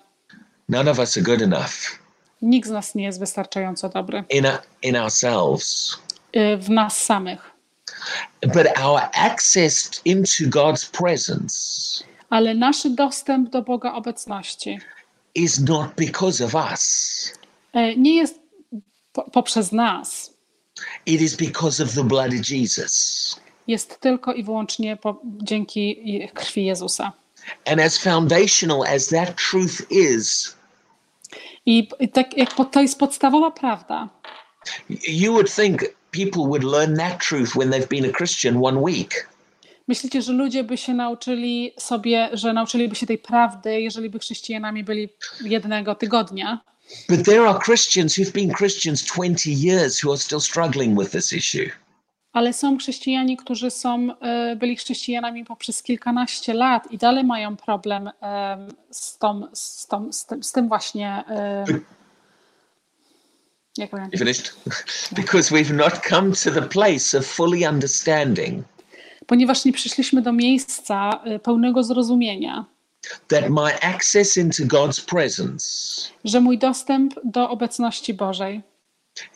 Speaker 1: None of us are good enough
Speaker 2: Nikt z nas nie jest wystarczająco dobry
Speaker 1: in, in ourselves.
Speaker 2: e, w nas samych,
Speaker 1: But our access into God's presence
Speaker 2: ale nasz dostęp do Boga obecności
Speaker 1: is not because of us.
Speaker 2: e, nie jest po, poprzez nas,
Speaker 1: It is because of the blood of Jesus.
Speaker 2: jest tylko i wyłącznie po, dzięki krwi Jezusa.
Speaker 1: And as foundational as that truth is,
Speaker 2: I tak jak to jest podstawowa prawda,
Speaker 1: you would think people would learn that truth when they've been a Christian one week.
Speaker 2: Myślicie, że ludzie by się nauczyli sobie, że nauczyliby się tej prawdy, jeżeli by chrześcijanami byli jednego tygodnia?
Speaker 1: But there are Christians who've been Christians 20 years who are still struggling with this issue.
Speaker 2: Ale są chrześcijanie, którzy są, e, byli chrześcijanami poprzez kilkanaście lat i dalej mają problem em, z, tą, z, tą, z, tym, z tym właśnie. powiem?
Speaker 1: You finished? (laughs) because we've not come to the place of fully understanding
Speaker 2: Ponieważ nie przyszliśmy do miejsca y, pełnego zrozumienia,
Speaker 1: that my access into God's presence
Speaker 2: że mój dostęp do obecności Bożej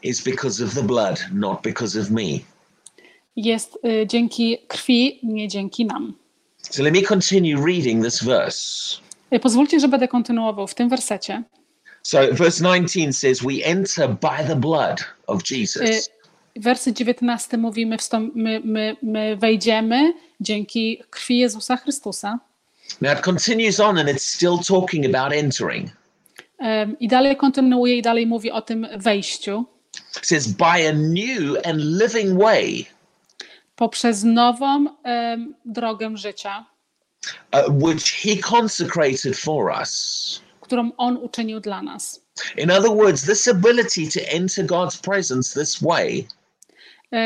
Speaker 1: is because of the blood, not because of me.
Speaker 2: jest y, dzięki krwi, nie dzięki nam.
Speaker 1: So let me continue reading this verse.
Speaker 2: Y, Pozwólcie, że będę kontynuował w tym wersecie.
Speaker 1: So, verse 19 says, We enter by the blood of
Speaker 2: Y,
Speaker 1: Jesus.
Speaker 2: Werset 19 mówi, my, wstąp- my, my, my wejdziemy dzięki krwi Jezusa Chrystusa.
Speaker 1: Now, it continues on and it's still talking about entering.
Speaker 2: Em, I dalej kontynuuje i dalej mówi o tym wejściu
Speaker 1: It says, By a new and living way,
Speaker 2: poprzez nową em, drogę życia,
Speaker 1: uh, which He consecrated for us.
Speaker 2: którą On uczynił dla nas.
Speaker 1: In other words, this ability to enter God's presence this way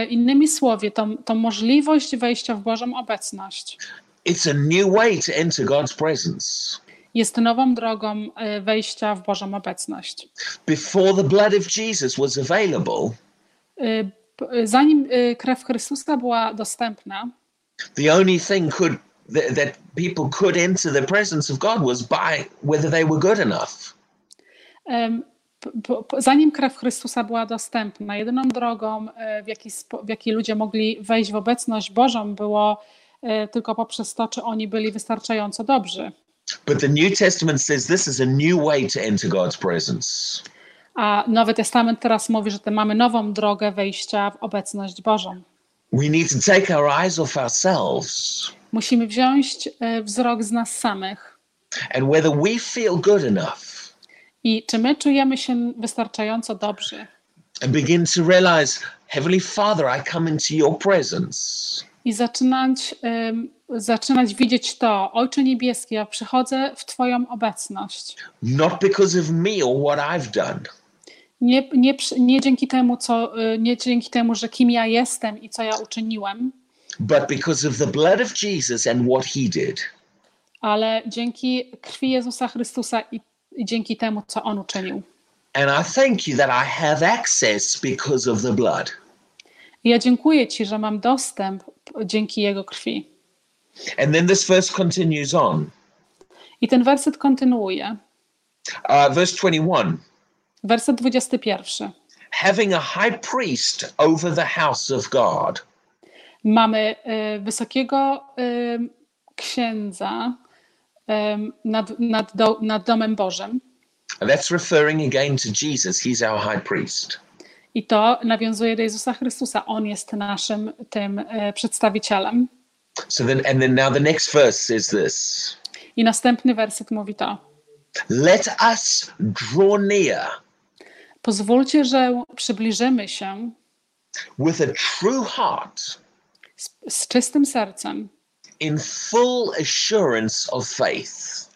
Speaker 2: Innymi słowy, tą możliwość wejścia w Bożą obecność
Speaker 1: it's a new way to enter God's presence.
Speaker 2: jest nową drogą e, wejścia w Bożą obecność.
Speaker 1: Before the blood of Jesus was available,
Speaker 2: E, Zanim e, krew Chrystusa była dostępna,
Speaker 1: the only thing could that people could enter the presence of God was by whether they were good enough.
Speaker 2: Zanim krew Chrystusa była dostępna, jedyną drogą, e, w jaki, w jaki ludzie mogli wejść w obecność Bożą, było e, tylko poprzez to, czy oni byli wystarczająco dobrzy.
Speaker 1: But the New Testament says this is a new way to enter God's presence.
Speaker 2: A Nowy Testament teraz mówi, że mamy nową drogę wejścia w obecność Bożą.
Speaker 1: We need to take our eyes off ourselves
Speaker 2: Musimy wziąć e, wzrok z nas samych.
Speaker 1: and whether we feel good enough
Speaker 2: I czy my czujemy się wystarczająco dobrzy?
Speaker 1: and begin to realize, Heavenly Father, I come into your presence.
Speaker 2: I zaczynać, em, zaczynać widzieć to, Ojcze Niebieski, ja przychodzę w Twoją obecność.
Speaker 1: Not because of me or what I've done,
Speaker 2: Nie, nie, nie, dzięki temu, co, y, nie dzięki temu, że kim ja jestem i co ja uczyniłem,
Speaker 1: but because of the blood of Jesus and what he did.
Speaker 2: ale dzięki krwi Jezusa Chrystusa i, i dzięki temu, co On uczynił.
Speaker 1: And I thank you that I have access because of the blood.
Speaker 2: I ja dziękuję Ci, że mam dostęp dzięki Jego krwi.
Speaker 1: And then this verse continues on.
Speaker 2: I ten werset kontynuuje.
Speaker 1: Uh, verse 21
Speaker 2: Werset 21.
Speaker 1: having a high priest over the house of God.
Speaker 2: Mamy y, wysokiego y, księdza nad, nad, do, nad domem Bożym.
Speaker 1: And that's referring again to Jesus. He's our high priest.
Speaker 2: I to nawiązuje do Jezusa Chrystusa. On jest naszym tym y, przedstawicielem.
Speaker 1: So then, and then now the next verse says this
Speaker 2: I następny werset mówi to.
Speaker 1: Let us draw near
Speaker 2: Pozwólcie, że przybliżymy się
Speaker 1: with a true heart
Speaker 2: z, z czystym sercem,
Speaker 1: in full assurance of faith,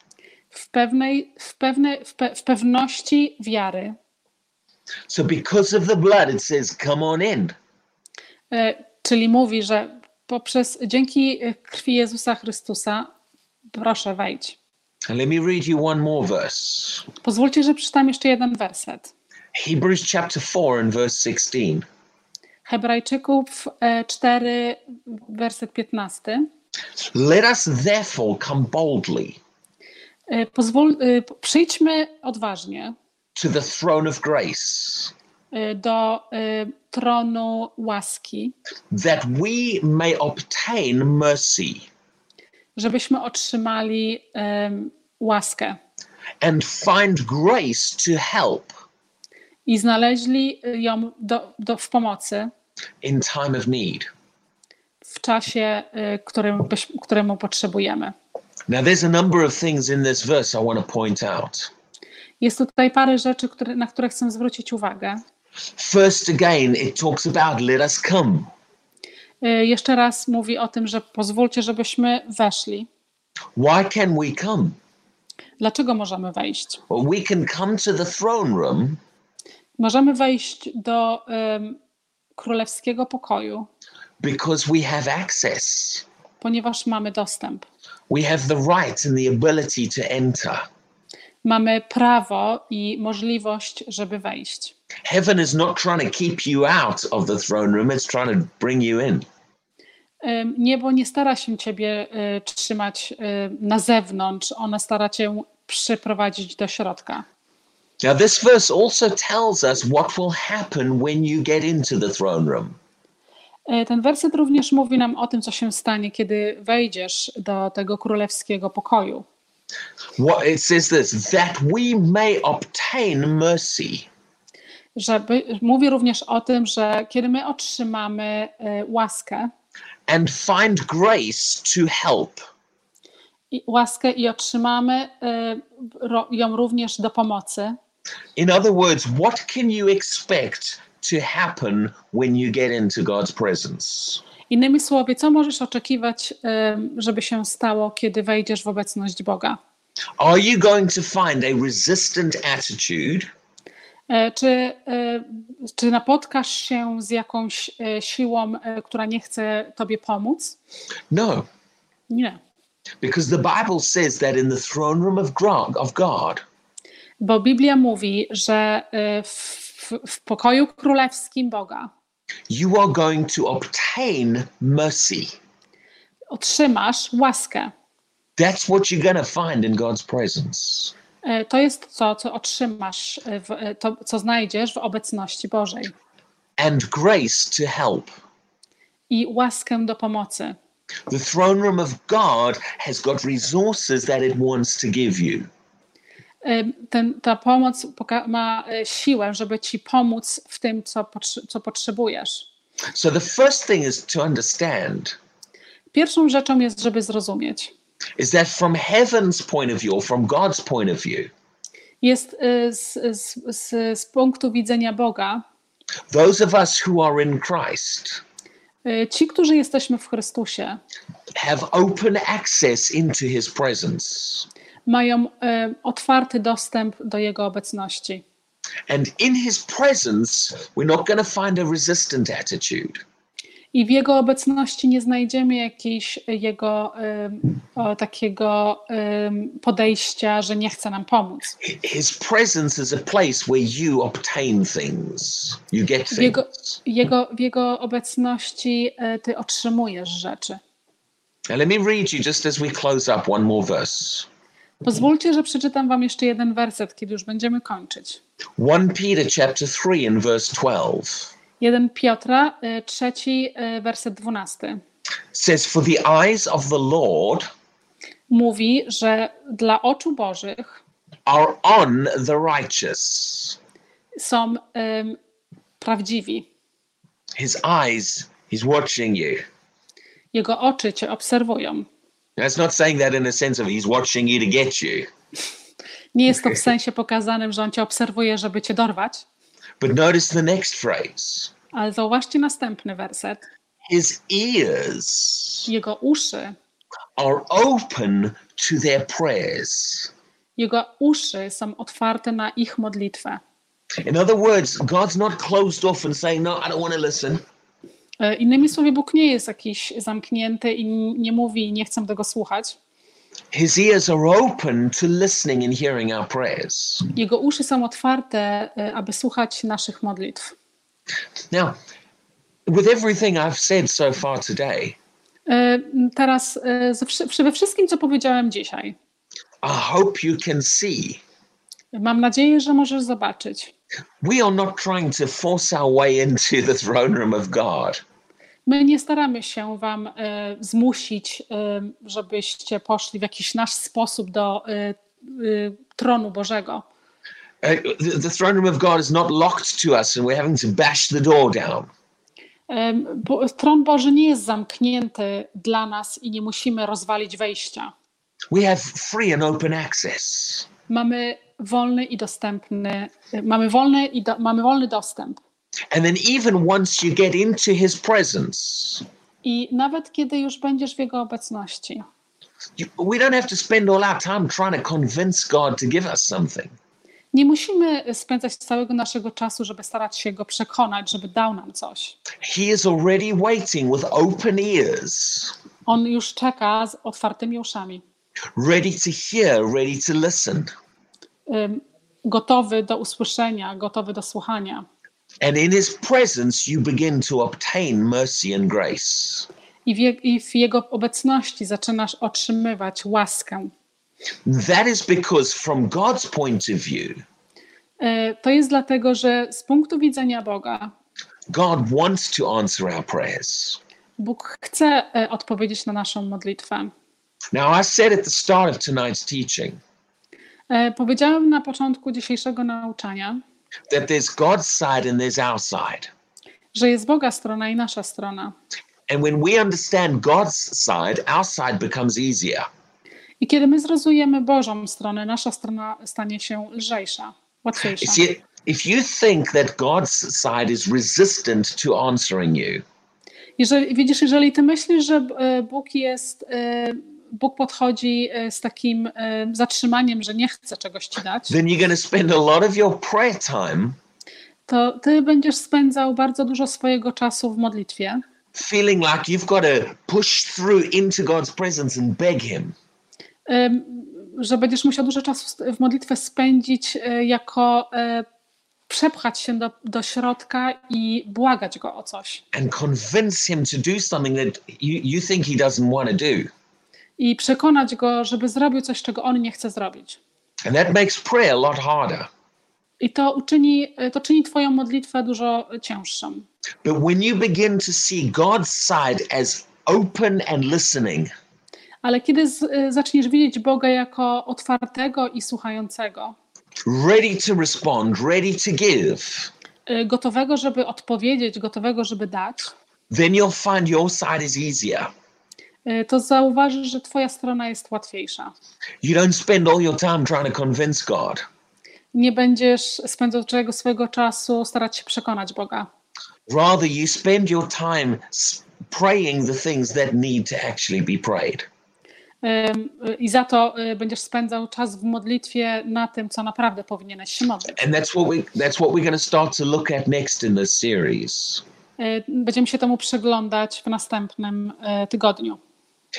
Speaker 2: w pewnej, w pewnej, w, pe, w pewności wiary.
Speaker 1: So because of the blood, it says, come on in.
Speaker 2: E, Czyli mówi, że poprzez dzięki e, krwi Jezusa Chrystusa proszę wejdź.
Speaker 1: And let me read you one more verse.
Speaker 2: Pozwólcie, że przeczytam jeszcze jeden werset.
Speaker 1: Hebrews chapter 4 and verse 16.
Speaker 2: Hebrajczyków e, 4, werset 15.
Speaker 1: Let us therefore come boldly
Speaker 2: E, Pozwól, e, przyjdźmy odważnie
Speaker 1: to the throne of grace,
Speaker 2: e, do tronu łaski,
Speaker 1: that we may obtain mercy
Speaker 2: żebyśmy otrzymali łaskę
Speaker 1: and find grace to help
Speaker 2: i znaleźli ją do, do, w pomocy
Speaker 1: in time of need.
Speaker 2: W czasie, e, którym, któremu potrzebujemy.
Speaker 1: Now, there's a number of things in this verse I want to point out.
Speaker 2: Jest tutaj parę rzeczy, które, na które chcę zwrócić uwagę.
Speaker 1: First, again, it talks about let us come.
Speaker 2: E, Jeszcze raz mówi o tym, że pozwólcie, żebyśmy weszli.
Speaker 1: Why can we come?
Speaker 2: Dlaczego możemy wejść?
Speaker 1: Well, we can come to the throne room
Speaker 2: Możemy wejść do em, królewskiego pokoju,
Speaker 1: because we have access.
Speaker 2: ponieważ mamy dostęp.
Speaker 1: We have the right and the ability to enter.
Speaker 2: Mamy prawo i możliwość, żeby wejść.
Speaker 1: Heaven is not trying to keep you out of the throne room, it's trying to bring you in.
Speaker 2: Niebo nie stara się ciebie y, trzymać y, na zewnątrz, ono stara cię przyprowadzić do środka.
Speaker 1: Now, this verse also tells us what will happen when you get into the throne room.
Speaker 2: Y, Ten werset również mówi nam o tym, co się stanie, kiedy wejdziesz do tego królewskiego pokoju.
Speaker 1: What it says this that we may obtain mercy.
Speaker 2: Żeby, mówi również o tym, że kiedy my otrzymamy y, łaskę,
Speaker 1: and find grace to help.
Speaker 2: i, łaskę i otrzymamy ro, ją również do pomocy,
Speaker 1: In other words, what can you expect to happen when you get into God's presence?
Speaker 2: Innymi słowy, co możesz oczekiwać, żeby się stało, kiedy wejdziesz w obecność Boga?
Speaker 1: Are you going to find a resistant attitude?
Speaker 2: E, Czy, e, czy napotkasz się z jakąś e, siłą, która nie chce Tobie pomóc?
Speaker 1: No,
Speaker 2: Nie.
Speaker 1: because the Bible says that in the throne room of God,
Speaker 2: Bo Biblia mówi, że e, w, w pokoju królewskim Boga
Speaker 1: you are going to obtain mercy.
Speaker 2: otrzymasz łaskę.
Speaker 1: That's what you're going to find in God's presence.
Speaker 2: E, To jest to, co otrzymasz, w, e, to, co znajdziesz w obecności Bożej.
Speaker 1: And grace to help.
Speaker 2: I łaskę do pomocy.
Speaker 1: The throne room of God has got resources that it wants to give you.
Speaker 2: E, Ten, ta pomoc ma e, siłę, żeby ci pomóc w tym, co, co potrzebujesz.
Speaker 1: So the first thing is to understand
Speaker 2: Pierwszą rzeczą jest, żeby zrozumieć.
Speaker 1: is that from heaven's point of view, from God's point of view,
Speaker 2: Jest y, z, z, z, z punktu widzenia Boga,
Speaker 1: those of us who are in Christ
Speaker 2: y, ci, którzy jesteśmy w Chrystusie,
Speaker 1: have open access into his presence.
Speaker 2: Mają y, otwarty dostęp do Jego obecności.
Speaker 1: And in his presence, we're not going to find a resistant attitude.
Speaker 2: I w Jego obecności nie znajdziemy jakiejś Jego ym, o, takiego ym, podejścia, że nie chce nam pomóc.
Speaker 1: His presence is a place where you obtain things, you get
Speaker 2: W Jego,
Speaker 1: things.
Speaker 2: jego, w jego obecności Ty otrzymujesz rzeczy.
Speaker 1: Now, let me read you just as we close up one more verse.
Speaker 2: Pozwólcie, że przeczytam Wam jeszcze jeden werset, kiedy już będziemy kończyć.
Speaker 1: 1 Peter chapter 3 and verse 12
Speaker 2: 1 Piotra, y, trzeci y, werset 12.
Speaker 1: says, For the eyes of the Lord
Speaker 2: Mówi, że dla oczu Bożych
Speaker 1: are on the righteous.
Speaker 2: są ym, prawdziwi.
Speaker 1: His eyes, he's watching you.
Speaker 2: Jego oczy Cię obserwują.
Speaker 1: It's not saying that in a sense of he's watching you to get you,
Speaker 2: Nie jest to w (laughs) sensie pokazanym, że On Cię obserwuje, żeby Cię dorwać,
Speaker 1: but notice the next phrase.
Speaker 2: ale zauważcie następny werset.
Speaker 1: His ears
Speaker 2: Jego uszy,
Speaker 1: are open to their prayers.
Speaker 2: Jego uszy są otwarte na ich modlitwę.
Speaker 1: In other words, God's not closed off and saying, No, I don't want to listen.
Speaker 2: E, Innymi słowy, Bóg nie jest jakiś zamknięty i nie mówi, nie chcę tego słuchać.
Speaker 1: His ears are open to listening and hearing our prayers.
Speaker 2: Jego uszy są otwarte, e, aby słuchać naszych modlitw.
Speaker 1: Now, with everything I've said so far today,
Speaker 2: E, Teraz we wszystkim, co powiedziałem dzisiaj,
Speaker 1: I hope you can see
Speaker 2: mam nadzieję, że możesz zobaczyć.
Speaker 1: we are not trying to force our way into the throne room of God.
Speaker 2: My nie staramy się Wam e, zmusić, e, żebyście poszli w jakiś nasz sposób do e, tronu Bożego.
Speaker 1: The, throne room of God is not locked to us and we're having to bash the door down.
Speaker 2: Bo Tron Boży nie jest zamknięty dla nas i nie musimy rozwalić wejścia.
Speaker 1: We have free and open access.
Speaker 2: Mamy wolny i dostępny, mamy wolny, i do, mamy wolny dostęp.
Speaker 1: And then, even once you get into his presence,
Speaker 2: I nawet kiedy już będziesz w Jego obecności,
Speaker 1: you, we don't have to spend all our time trying to convince God to give us something.
Speaker 2: nie musimy spędzać całego naszego czasu, żeby starać się Go przekonać, żeby dał nam coś.
Speaker 1: He is already waiting with open ears,
Speaker 2: On już czeka z otwartymi uszami,
Speaker 1: ready to hear, ready to listen.
Speaker 2: gotowy do usłyszenia, gotowy do słuchania.
Speaker 1: And in his presence, you begin to obtain mercy and grace.
Speaker 2: I w, je, I w Jego obecności zaczynasz otrzymywać łaskę.
Speaker 1: That is because, from God's point of view,
Speaker 2: E, To jest dlatego, że z punktu widzenia Boga,
Speaker 1: God wants to answer our prayers.
Speaker 2: Bóg chce e, odpowiedzieć na naszą modlitwę.
Speaker 1: Now, I said at the start of tonight's teaching
Speaker 2: E, Powiedziałem na początku dzisiejszego nauczania,
Speaker 1: that there's God's side and there's our side.
Speaker 2: że jest Boga strona i nasza strona.
Speaker 1: And when we understand God's side, our side becomes easier.
Speaker 2: I kiedy my zrozumiemy Bożą stronę, nasza strona stanie się lżejsza, łatwiejsza.
Speaker 1: See, if you think that God's side is resistant to answering you,
Speaker 2: Jeżeli, widzisz, jeżeli ty myślisz, że e, Bóg jest, e, Bóg podchodzi e, z takim e, zatrzymaniem, że nie chce czegoś ci dać,
Speaker 1: then you're going to spend a lot of your prayer time
Speaker 2: to ty będziesz spędzał bardzo dużo swojego czasu w modlitwie,
Speaker 1: feeling like you've got to push through into God's presence and beg Him.
Speaker 2: że będziesz musiał dużo czasu w modlitwę spędzić e, jako przepchać się do, do środka i błagać Go o coś.
Speaker 1: and convince him to do something that you, you think he doesn't want to do.
Speaker 2: I przekonać Go, żeby zrobił coś, czego On nie chce zrobić.
Speaker 1: And that makes prayer a lot harder.
Speaker 2: I to uczyni, to czyni Twoją modlitwę dużo cięższą.
Speaker 1: But when you begin to see God's side as open and listening,
Speaker 2: Ale kiedy z, y, zaczniesz widzieć Boga jako otwartego i słuchającego,
Speaker 1: ready to respond, ready to give,
Speaker 2: y, gotowego, żeby odpowiedzieć, gotowego, żeby dać,
Speaker 1: then you'll find your side is easier.
Speaker 2: Y, to zauważysz, że Twoja strona jest łatwiejsza.
Speaker 1: You don't spend all your time trying to convince God.
Speaker 2: Nie będziesz spędzał całego swojego czasu starać się przekonać Boga.
Speaker 1: Rather, you spend your time praying the things that need to actually be prayed.
Speaker 2: I za to y, będziesz spędzał czas w modlitwie na tym, co naprawdę powinieneś się modlić.
Speaker 1: And that's what we that's what we're going to start to look at next in this series.
Speaker 2: Y, Będziemy się temu przyglądać w następnym tygodniu.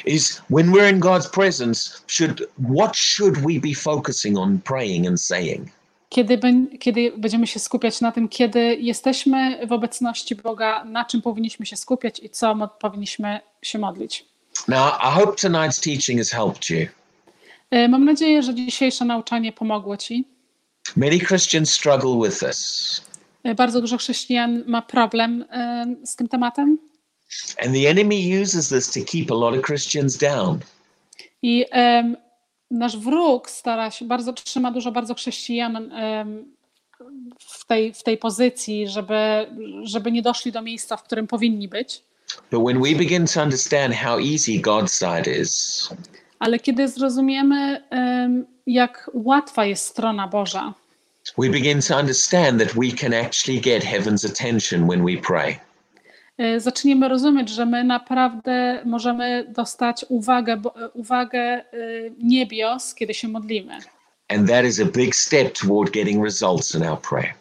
Speaker 1: Is when we're in God's presence, should what should we be focusing on praying and saying?
Speaker 2: Kiedy, kiedy będziemy się skupiać na tym, kiedy jesteśmy w obecności Boga, na czym powinniśmy się skupiać i co powinniśmy się modlić.
Speaker 1: Now, I hope tonight's teaching has helped you.
Speaker 2: Y, Mam nadzieję, że dzisiejsze nauczanie pomogło Ci.
Speaker 1: Many Christians struggle with this,
Speaker 2: Y, Bardzo dużo chrześcijan ma problem y, z tym tematem
Speaker 1: and the enemy uses this to keep a lot of Christians down.
Speaker 2: i em, nasz wróg stara się, bardzo trzyma dużo bardzo chrześcijan em, w tej, w tej pozycji, żeby, żeby nie doszli do miejsca, w którym powinni być.
Speaker 1: But when we begin to understand how easy God's side is,
Speaker 2: Ale kiedy zrozumiemy, em, jak łatwa jest strona Boża,
Speaker 1: we begin to understand that we can actually get heaven's attention when we pray.
Speaker 2: Y, zaczniemy rozumieć, że my naprawdę możemy dostać uwagę, bo- uwagę y, niebios, kiedy się modlimy.
Speaker 1: And that is a big step toward getting results in our prayer.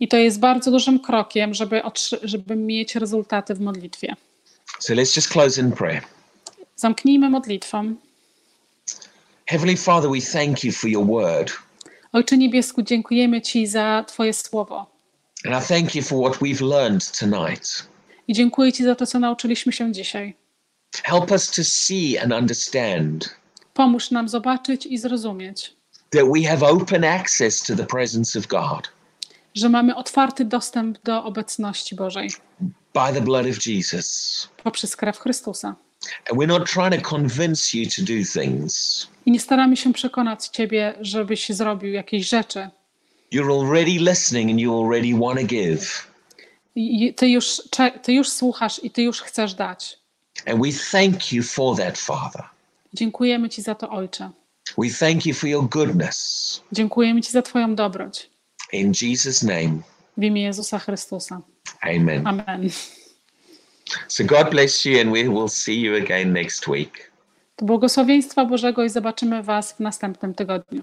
Speaker 2: I to jest bardzo dużym krokiem, żeby, żeby mieć rezultaty w modlitwie.
Speaker 1: So let's just close in prayer.
Speaker 2: Zamknijmy modlitwą.
Speaker 1: Heavenly Father, we thank you for your word.
Speaker 2: Ojcze Niebiesku, dziękujemy Ci za Twoje słowo.
Speaker 1: And I thank you for what we've learned tonight.
Speaker 2: I dziękuję Ci za to, co nauczyliśmy się dzisiaj.
Speaker 1: Help us to see and understand
Speaker 2: Pomóż nam zobaczyć i zrozumieć,
Speaker 1: that we have open access to the presence of God
Speaker 2: że mamy otwarty dostęp do obecności Bożej
Speaker 1: by the blood of Jesus.
Speaker 2: poprzez krew Chrystusa.
Speaker 1: And we're not trying to convince you to do things.
Speaker 2: I nie staramy się przekonać Ciebie, żebyś zrobił jakieś rzeczy.
Speaker 1: You're already listening and you already want to give.
Speaker 2: Ty, już, ty już słuchasz i Ty już chcesz dać.
Speaker 1: And we thank you for that, Father.
Speaker 2: Dziękujemy Ci za to, Ojcze.
Speaker 1: We thank you for your goodness.
Speaker 2: Dziękujemy Ci za Twoją dobroć.
Speaker 1: In Jesus' name,
Speaker 2: W imię Jezusa Chrystusa.
Speaker 1: amen.
Speaker 2: Amen.
Speaker 1: So God bless you, and we will see you again next week.
Speaker 2: To błogosławieństwa Bożego i zobaczymy Was w następnym tygodniu.